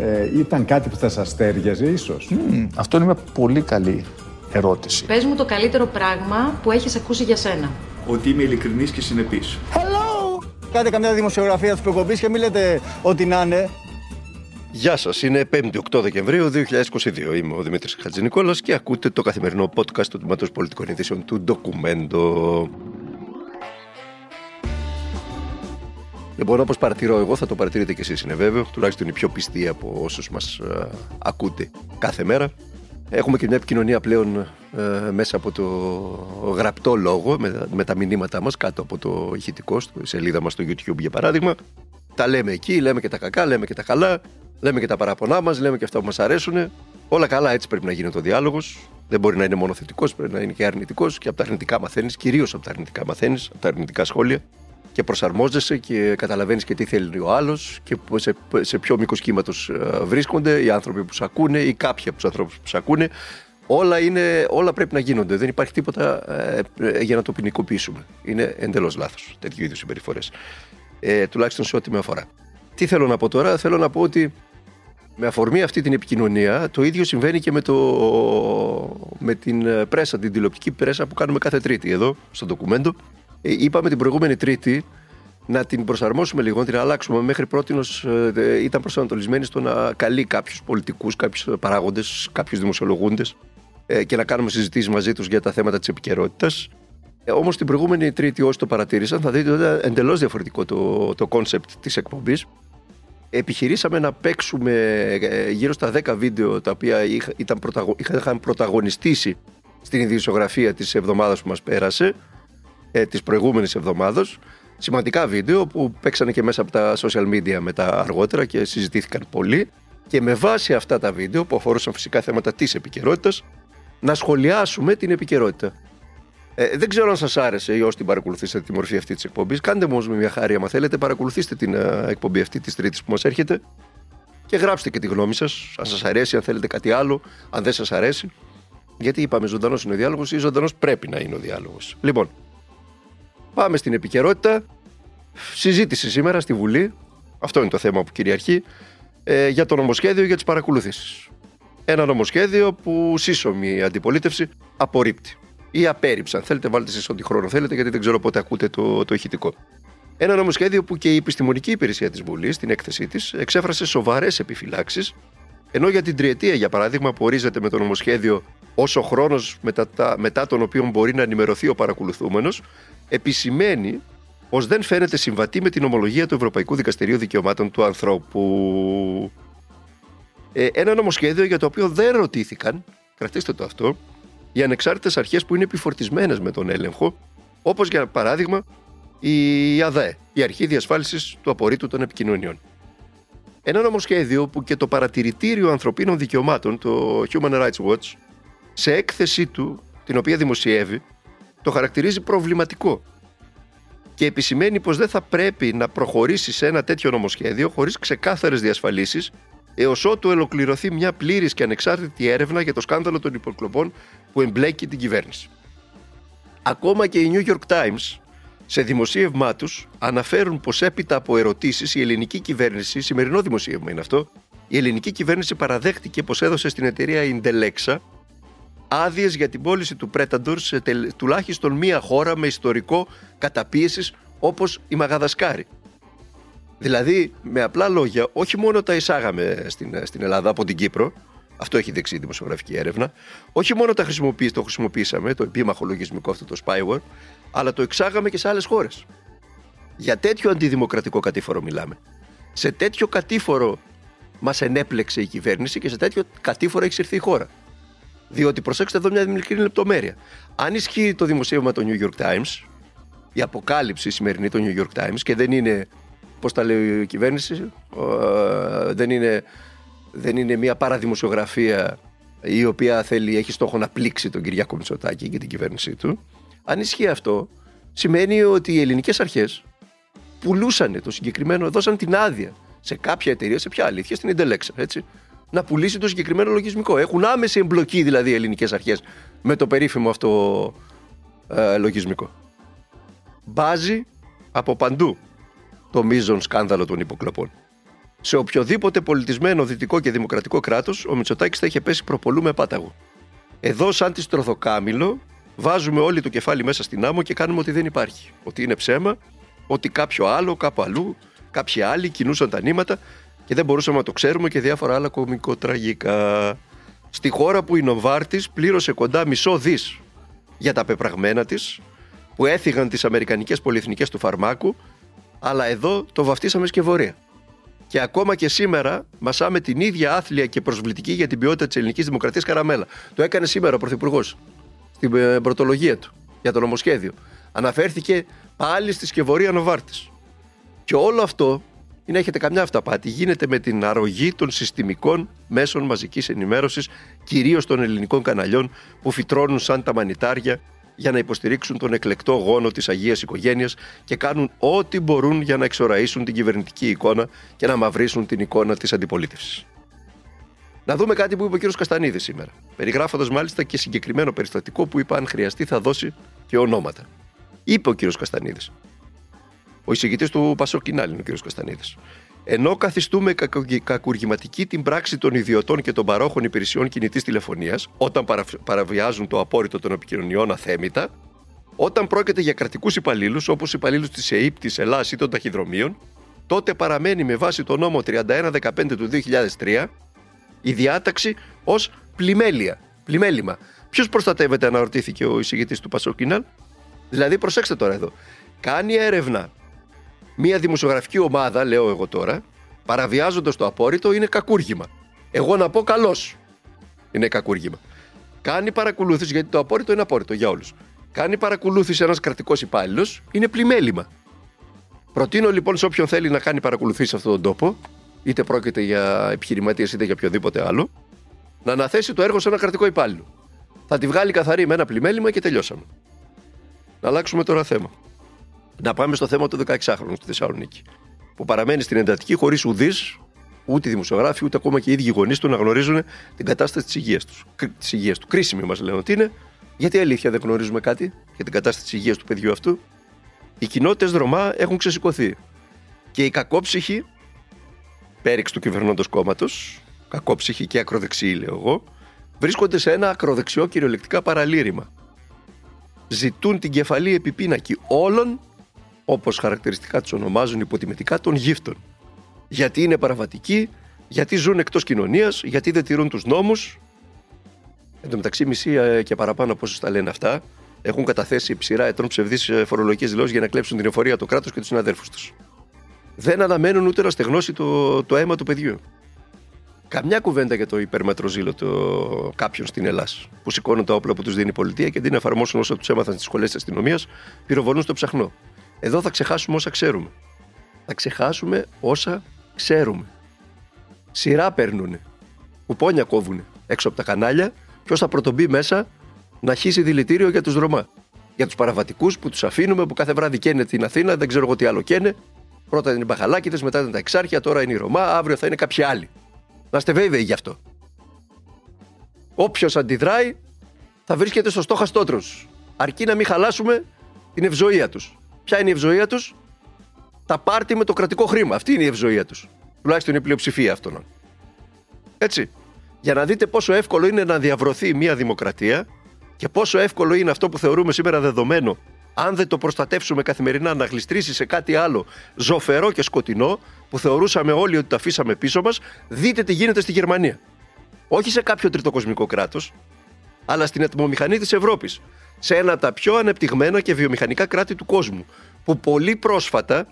ε, ήταν κάτι που θα σας τέριαζε ίσως. Αυτό είναι μια πολύ καλή ερώτηση. Πες μου το καλύτερο πράγμα που έχεις ακούσει για σένα. Ότι είμαι ειλικρινής και συνεπής. Κάντε καμιά δημοσιογραφία της προκοπής και μην λέτε ότι να είναι. Γεια σας, είναι 5η 8 Δεκεμβρίου 2022. Είμαι ο Δημήτρης Χατζηνικόλας και ακούτε το καθημερινό podcast του Τμήματος Πολιτικών Ειδήσεων του Ντοκουμέντο. Λοιπόν, όπω παρατηρώ εγώ, θα το παρατηρείτε και εσείς, είναι βέβαιο. Τουλάχιστον οι πιο πιστοί από όσους μας ακούτε κάθε μέρα. Έχουμε και μια επικοινωνία πλέον ε, μέσα από το γραπτό λόγο, με, με τα μηνύματά μας κάτω από το ηχητικό, στη σελίδα μας στο YouTube για παράδειγμα. Τα λέμε εκεί, λέμε και τα κακά, λέμε και τα καλά, λέμε και τα παραπονά μας, λέμε και αυτά που μας αρέσουν. Όλα καλά, έτσι πρέπει να γίνεται ο διάλογος. Δεν μπορεί να είναι μόνο θετικό, πρέπει να είναι και αρνητικός και από τα αρνητικά μαθαίνεις, κυρίως από τα αρνητικά μαθαίνεις, από τα αρνητικά σχόλια και προσαρμόζεσαι και καταλαβαίνεις και τι θέλει ο άλλος και σε, σε ποιο μήκος κύματος βρίσκονται οι άνθρωποι που σε ακούνε ή κάποιοι από τους ανθρώπους που σε ακούνε. Όλα, είναι, όλα πρέπει να γίνονται. Δεν υπάρχει τίποτα ε, ε, για να το ποινικοποιήσουμε. Είναι εντελώς λάθος τέτοιου είδους συμπεριφορές. Ε, τουλάχιστον σε ό,τι με αφορά. Τι θέλω να πω τώρα, θέλω να πω ότι με αφορμή αυτή την επικοινωνία, το ίδιο συμβαίνει και με, το, με την πρέσα, την τηλεοπτική πρέσα που κάνουμε κάθε Τρίτη εδώ, στο ντοκουμέντο. Ε, είπαμε την προηγούμενη Τρίτη να την προσαρμόσουμε λίγο, να την αλλάξουμε. Μέχρι πρώτη ε, ήταν προσανατολισμένη στο να καλεί κάποιους πολιτικούς, κάποιους παράγοντες, κάποιους δημοσιολογούντες ε, και να κάνουμε συζητήσεις μαζί τους για τα θέματα της επικαιρότητας. Ε, Όμως την προηγούμενη Τρίτη, όσοι το παρατήρησαν, θα δείτε ότι ήταν εντελώς διαφορετικό το, το concept της εκπομπής. Επιχειρήσαμε να παίξουμε ε, γύρω στα 10 βίντεο τα οποία είχα, ήταν πρωταγω, είχαν πρωταγωνιστήσει στην ειδησιογραφία της εβδομάδας που μας πέρασε, ε, της προηγούμενης εβδομάδος. Σημαντικά βίντεο που παίξανε και μέσα από τα social media μετά αργότερα και συζητήθηκαν πολύ. Και με βάση αυτά τα βίντεο που αφορούσαν φυσικά θέματα της επικαιρότητας, να σχολιάσουμε την επικαιρότητα. Ε, δεν ξέρω αν σας άρεσε ή όσοι την παρακολουθήσατε τη μορφή αυτή της εκπομπής. Κάντε μου όμως με μια χάρη, άμα θέλετε, παρακολουθήστε την ε, εκπομπή αυτή της Τρίτης που μας έρχεται και γράψτε και τη γνώμη σας. Αν σας αρέσει, αν θέλετε κάτι άλλο, αν δεν σας αρέσει. Γιατί είπαμε, ζωντανός είναι ο διάλογος ή ζωντανός πρέπει να είναι ο διάλογος. Λοιπόν, πάμε στην επικαιρότητα. Συζήτηση σήμερα στη Βουλή. Αυτό είναι το θέμα που κυριαρχεί. Ε, για το νομοσχέδιο για τις παρακολουθήσεις. Ένα νομοσχέδιο που σύσσωμη αντιπολίτευση απορρίπτει ή απέρριψε. Αν θέλετε, βάλτε εσείς ό,τι χρόνο θέλετε, γιατί δεν ξέρω πότε ακούτε το, το ηχητικό. Ένα νομοσχέδιο που και η επιστημονική υπηρεσία της Βουλής, στην έκθεσή της, εξέφρασε σοβαρές επιφυλάξεις, ενώ για την τριετία, για παράδειγμα, που ορίζεται με το νομοσχέδιο όσο χρόνος μετά, μετά τον οποίο μπορεί να ενημερωθεί ο παρακολουθούμενος, επισημαίνει πως δεν φαίνεται συμβατή με την ομολογία του Ευρωπαϊκού Δικαστηρίου Δικαιωμάτων του Ανθρώπου. Ε, ένα νομοσχέδιο για το οποίο δεν ρωτήθηκαν, κρατήστε το αυτό, οι ανεξάρτητες αρχές που είναι επιφορτισμένες με τον έλεγχο, όπως για παράδειγμα η ΑΔΕ, η Αρχή Διασφάλισης του Απορρίτου των Επικοινωνιών. Ένα νομοσχέδιο που και το Παρατηρητήριο Ανθρωπίνων Δικαιωμάτων, το Human Rights Watch, σε έκθεσή του, την οποία δημοσιεύει, το χαρακτηρίζει προβληματικό και επισημαίνει πως δεν θα πρέπει να προχωρήσει σε ένα τέτοιο νομοσχέδιο χωρίς ξεκάθαρες διασφαλίσεις έως ότου ολοκληρωθεί μια πλήρης και ανεξάρτητη έρευνα για το σκάνδαλο των υποκλοπών που εμπλέκει την κυβέρνηση. Ακόμα και οι New York Times σε δημοσίευμά τους αναφέρουν πως έπειτα από ερωτήσεις η ελληνική κυβέρνηση, σημερινό δημοσίευμα είναι αυτό, η ελληνική κυβέρνηση παραδέχτηκε πως έδωσε στην εταιρεία Indelexa άδειες για την πώληση του Predator σε τουλάχιστον μία χώρα με ιστορικό καταπίεσης όπως η Μαγαδασκάρη. Δηλαδή, με απλά λόγια, όχι μόνο τα εισάγαμε στην, στην Ελλάδα από την Κύπρο, Αυτό έχει δείξει η δημοσιογραφική έρευνα. Όχι μόνο τα χρησιμοποιήσαμε, το χρησιμοποίησαμε, το επίμαχο λογισμικό αυτό το spyware, αλλά το εξάγαμε και σε άλλες χώρες. Για τέτοιο αντιδημοκρατικό κατήφορο μιλάμε. Σε τέτοιο κατήφορο μας ενέπλεξε η κυβέρνηση και σε τέτοιο κατήφορο έχει συρθεί η χώρα. Διότι προσέξτε εδώ μια μικρή λεπτομέρεια. Αν ισχύει το δημοσίευμα του New York Times, η αποκάλυψη σημερινή του New York Times και δεν είναι, πώς τα λέει η κυβέρνηση, ε, δεν είναι, δεν είναι μια παραδημοσιογραφία η οποία θέλει, έχει στόχο να πλήξει τον Κυριάκο Μητσοτάκη και την κυβέρνησή του. Αν ισχύει αυτό, σημαίνει ότι οι ελληνικές αρχές πουλούσαν το συγκεκριμένο, δώσαν την άδεια σε κάποια εταιρεία, σε ποια αλήθεια, στην Intellexa, έτσι, να πουλήσει το συγκεκριμένο λογισμικό. Έχουν άμεση εμπλοκή δηλαδή οι ελληνικές αρχές με το περίφημο αυτό ε, λογισμικό. Μπάζει από παντού το μείζον σκάνδαλο των υποκλοπών. Σε οποιοδήποτε πολιτισμένο δυτικό και δημοκρατικό κράτος, ο Μητσοτάκης θα είχε πέσει προπολού με πάταγο. Εδώ, σαν τη στροδοκάμιλο, βάζουμε όλοι το κεφάλι μέσα στην άμμο και κάνουμε ότι δεν υπάρχει. Ότι είναι ψέμα, ότι κάποιο άλλο, κάπου αλλού, κάποιοι άλλοι κινούσαν τα νήματα και δεν μπορούσαμε να το ξέρουμε και διάφορα άλλα κομικοτραγικά. Στη χώρα που η Νοβάρτης πλήρωσε κοντά μισό δις για τα πεπραγμένα της που έφυγαν τις αμερικανικές πολυεθνικές του φαρμάκου αλλά εδώ το βαφτίσαμε σκευωρία. Και ακόμα και σήμερα μασάμε την ίδια άθλια και προσβλητική για την ποιότητα της ελληνικής δημοκρατίας καραμέλα. Το έκανε σήμερα ο Πρωθυπουργός στην ε, πρωτολογία του για το νομοσχέδιο. Αναφέρθηκε πάλι στη σκευωρία Νοβάρτης. Και όλο αυτό είναι έχετε καμιά αυταπάτη. Γίνεται με την αρρωγή των συστημικών μέσων μαζικής ενημέρωσης, κυρίως των ελληνικών καναλιών που φυτρώνουν σαν τα μανιτάρια για να υποστηρίξουν τον εκλεκτό γόνο της Αγίας Οικογένειας και κάνουν ό,τι μπορούν για να εξοραίσουν την κυβερνητική εικόνα και να μαυρίσουν την εικόνα της αντιπολίτευσης. Να δούμε κάτι που είπε ο κ. Καστανίδης σήμερα. Περιγράφοντας μάλιστα και συγκεκριμένο περιστατικό που είπε αν χρειαστεί θα δώσει και ονόματα. Είπε ο κ. Καστανίδης. Ο εισηγητής του Πασοκινάλη είναι ο κ. Καστανίδης. Ενώ καθιστούμε κακουργηματική την πράξη των ιδιωτών και των παρόχων υπηρεσιών κινητής τηλεφωνίας, όταν παραβιάζουν το απόρριτο των επικοινωνιών αθέμητα, όταν πρόκειται για κρατικούς υπαλλήλους, όπως υπαλλήλους της ΕΕΠ, της ΕΛΑ ή των ταχυδρομείων, τότε παραμένει με βάση το νόμο 3115 του 2003 η διάταξη ως πλημέλεια. Πλημέλημα. Ποιος προστατεύεται, αναρωτήθηκε ο εισηγητής του Πασοκινάλ. Δηλαδή, προσέξτε τώρα εδώ. Κάνει έρευνα μια δημοσιογραφική ομάδα, λέω εγώ τώρα, παραβιάζοντας το απόρριτο, είναι κακούργημα. Εγώ να πω καλώ. Είναι κακούργημα. Κάνει παρακολούθηση, γιατί το απόρριτο είναι απόρριτο για όλους. Κάνει παρακολούθηση ένας κρατικός υπάλληλος, είναι πλημέλημα. Προτείνω λοιπόν σε όποιον θέλει να κάνει παρακολουθήσεις σε αυτόν τον τόπο, είτε πρόκειται για επιχειρηματίες είτε για οποιοδήποτε άλλο, να αναθέσει το έργο σε ένα κρατικό υπάλληλο. Θα τη βγάλει καθαρή με ένα πλημέλημα και τελειώσαμε. Να αλλάξουμε τώρα θέμα. Να πάμε στο θέμα του 16χρονου στη Θεσσαλονίκη. Που παραμένει στην εντατική χωρίς ουδής, ούτε οι δημοσιογράφοι, ούτε ακόμα και οι ίδιοι γονείς του να γνωρίζουν την κατάσταση της υγείας τους. Της υγείας του. Κρίσιμη μας λένε ότι είναι. Γιατί αλήθεια δεν γνωρίζουμε κάτι για την κατάσταση της υγείας του παιδιού αυτού. Οι κοινότητες Ρωμά έχουν ξεσηκωθεί. Και οι κακόψυχοι, πέριξ του κυβερνώντος κόμματος, κακόψυχοι και ακροδεξιοί, λέω εγώ, βρίσκονται σε ένα ακροδεξιό κυριολεκτικά παραλήρημα. Ζητούν την κεφαλή επιπίνακη όλων όπως χαρακτηριστικά τους ονομάζουν υποτιμητικά, των γύφτων. Γιατί είναι παραβατικοί, γιατί ζουν εκτός κοινωνίας, γιατί δεν τηρούν τους νόμους. Εν τω μεταξύ μισή ε, και παραπάνω από όσους τα λένε αυτά, έχουν καταθέσει ψηρά ετών ψευδείς ε, φορολογικές δηλώσεις για να κλέψουν την εφορία το κράτος και τους συναδέρφους τους. Δεν αναμένουν ούτε να στεγνώσει το, το αίμα του παιδιού. Καμιά κουβέντα για το υπέρμετρο ζήλο το κάποιον στην Ελλάδα που σηκώνουν τα όπλα που τους δίνει η πολιτεία και αντί να εφαρμόσουν όσα τους έμαθαν στις σχολές της αστυνομίας, πυροβολούν στο ψαχνό. Εδώ θα ξεχάσουμε όσα ξέρουμε. Θα ξεχάσουμε όσα ξέρουμε. Σειρά παίρνουν. Κουπόνια κόβουν έξω από τα κανάλια. Ποιο θα πρωτομπεί μέσα να χύσει δηλητήριο για τους Ρωμά. Για τους παραβατικούς που τους αφήνουμε, που κάθε βράδυ καίνε την Αθήνα, δεν ξέρω εγώ τι άλλο καίνε. Πρώτα είναι οι μπαχαλάκιδε, μετά ήταν τα εξάρχεια, τώρα είναι η Ρωμά, αύριο θα είναι κάποιοι άλλοι. Να είστε βέβαιοι γι' αυτό. Όποιος αντιδράει θα βρίσκεται στο στόχαστό τους. Αρκεί να μην χαλάσουμε την ευζοία τους. Ποια είναι η ευζοία τους, τα πάρτι με το κρατικό χρήμα. Αυτή είναι η ευζοία τους. Τουλάχιστον η πλειοψηφία αυτών. Έτσι. Για να δείτε πόσο εύκολο είναι να διαβρωθεί μια δημοκρατία και πόσο εύκολο είναι αυτό που θεωρούμε σήμερα δεδομένο, αν δεν το προστατεύσουμε καθημερινά, να γλιστρήσει σε κάτι άλλο ζωφερό και σκοτεινό, που θεωρούσαμε όλοι ότι το αφήσαμε πίσω μας, δείτε τι γίνεται στη Γερμανία. Όχι σε κάποιο τριτοκοσμικό κράτος, αλλά στην ατμομηχανή της Ευρώπης. Σε ένα από τα πιο ανεπτυγμένα και βιομηχανικά κράτη του κόσμου. Που πολύ πρόσφατα,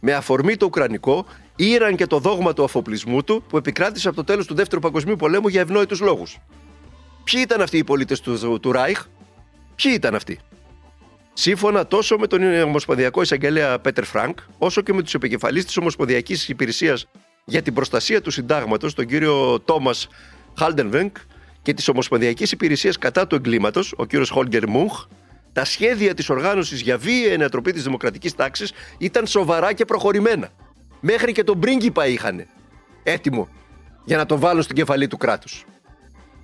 με αφορμή το Ουκρανικό, ήραν και το δόγμα του αφοπλισμού του που επικράτησε από το τέλος του Δεύτερου Παγκοσμίου Πολέμου για ευνόητους λόγους. Ποιοι ήταν αυτοί οι πολίτες του, του Ράιχ, ποιοι ήταν αυτοί; Σύμφωνα τόσο με τον Ομοσπονδιακό Εισαγγελέα Πέτερ Φρανκ, όσο και με τους επικεφαλείς της Ομοσπονδιακής Υπηρεσίας για την Προστασία του Συντάγματος, τον κύριο Τόμας Χάλντενβανγκ, και της Ομοσπονδιακής Υπηρεσίας κατά του εγκλήματος, ο κύριος Χόλγκερ Μουνχ, τα σχέδια της οργάνωσης για βίαιη ενατροπή της δημοκρατικής τάξης ήταν σοβαρά και προχωρημένα. Μέχρι και τον πρίγκιπα είχαν έτοιμο για να το βάλουν στην κεφαλή του κράτους.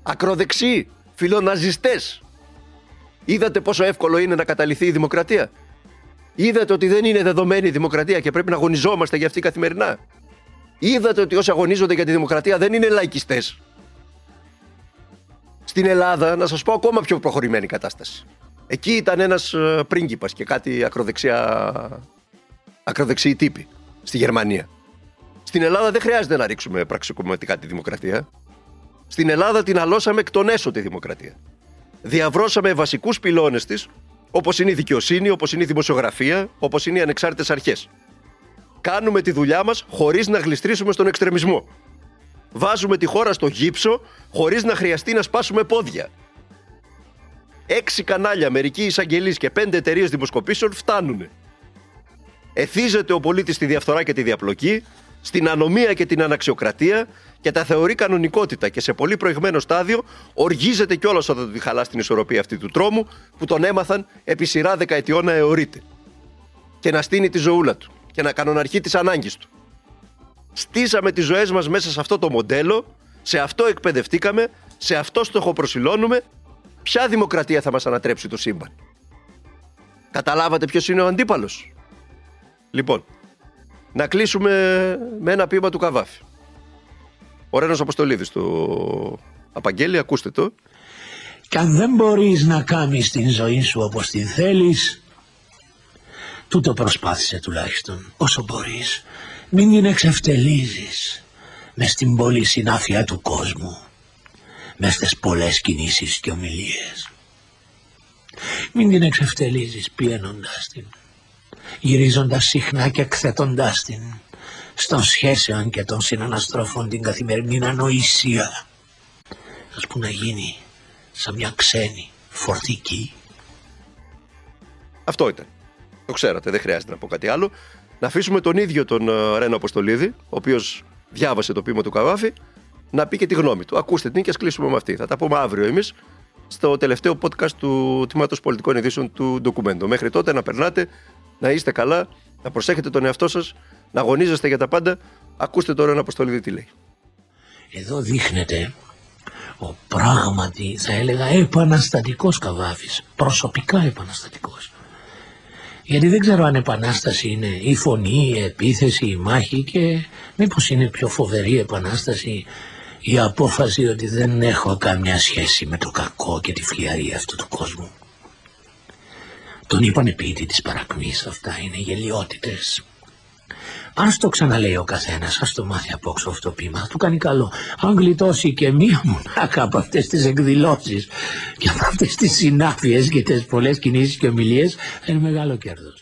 Ακροδεξιοί, φιλοναζιστές. Είδατε πόσο εύκολο είναι να καταληθεί η δημοκρατία; Είδατε ότι δεν είναι δεδομένη η δημοκρατία και πρέπει να αγωνιζόμαστε για αυτή καθημερινά; Είδατε ότι όσοι αγωνίζονται για τη δημοκρατία δεν είναι λαϊκιστές; Στην Ελλάδα, να σας πω ακόμα πιο προχωρημένη κατάσταση. Εκεί ήταν ένας ε, πρίγκιπας και κάτι ακροδεξιά, ακροδεξιοί τύποι στη Γερμανία. Στην Ελλάδα δεν χρειάζεται να ρίξουμε πραξικοπηματικά τη δημοκρατία. Στην Ελλάδα την αλώσαμε εκ των έσω τη δημοκρατία. Διαβρώσαμε βασικούς πυλώνες της, όπως είναι η δικαιοσύνη, όπως είναι η δημοσιογραφία, όπως είναι οι ανεξάρτητες αρχές. Κάνουμε τη δουλειά μας χωρίς να γλιστρήσουμε στον εξτρεμισμό. Βάζουμε τη χώρα στο γύψο χωρίς να χρειαστεί να σπάσουμε πόδια. Έξι κανάλια, μερικοί εισαγγελείς και πέντε εταιρείες δημοσκοπήσεων φτάνουν. Εθίζεται ο πολίτης στη διαφθορά και τη διαπλοκή, στην ανομία και την αναξιοκρατία και τα θεωρεί κανονικότητα και σε πολύ προηγμένο στάδιο οργίζεται κιόλας όταν τη χαλά στην ισορροπία αυτή του τρόμου που τον έμαθαν επί σειρά δεκαετιών να αιωρείται. Και να στείνει τη ζωούλα του και να κανοναρχεί τις ανάγκες του. Στήσαμε τις ζωές μας μέσα σε αυτό το μοντέλο, σε αυτό εκπαιδευτήκαμε, σε αυτό στοχοπροσιλώνουμε. Ποια δημοκρατία θα μας ανατρέψει το σύμπαν; Καταλάβατε ποιος είναι ο αντίπαλος; Λοιπόν, να κλείσουμε με ένα ποίημα του Καβάφη. Ο Ρένος Αποστολίδης του Απαγγέλη, ακούστε το. Και αν δεν μπορείς να κάνεις την ζωή σου όπως την θέλεις, τούτο προσπάθησε τουλάχιστον όσο μπορείς. Μην την εξευτελίζεις μες στην πόλη συνάφεια του κόσμου, μες στις πολλές κινήσεις και ομιλίες. Μην την εξευτελίζεις πιένοντας την, γυρίζοντας συχνά και εκθέτοντας την, στον σχέσεων και των συναναστροφών την καθημερινή ανοησία. Ας που να γίνει σαν μια ξένη φορτική. Αυτό ήταν. Το ξέρατε, δεν χρειάζεται να πω κάτι άλλο. Να αφήσουμε τον ίδιο τον uh, Ρένο Αποστολίδη, ο οποίος διάβασε το ποίημα του Καβάφη, να πει και τη γνώμη του. Ακούστε την και ας κλείσουμε με αυτή. Θα τα πούμε αύριο εμείς στο τελευταίο podcast του Τμήματος Πολιτικών Ειδήσεων του Ντοκουμέντο. Μέχρι τότε να περνάτε, να είστε καλά, να προσέχετε τον εαυτό σας, να αγωνίζεστε για τα πάντα. Ακούστε τώρα ένα Αποστολίδη τι λέει. Εδώ δείχνεται ο πράγματι θα έλεγα επαναστατικός Καβάφης, προσωπικά επαναστατικός. Γιατί δεν ξέρω αν επανάσταση είναι η φωνή, η επίθεση, η μάχη και μήπως είναι πιο φοβερή επανάσταση η απόφαση ότι δεν έχω καμιά σχέση με το κακό και τη φλιαρία αυτού του κόσμου. Τον είπανε ποιητή της παρακμής, αυτά είναι γελιότητες. Αν το ξαναλέει ο καθένας, ας το μάθει απόξω αυτό το πείμα, του κάνει καλό. Αν γλιτώσει και μία μονάχα από αυτές τις εκδηλώσεις και από αυτές τις συνάφειες και τις πολλές κινήσεις και ομιλίες, είναι μεγάλο κέρδος.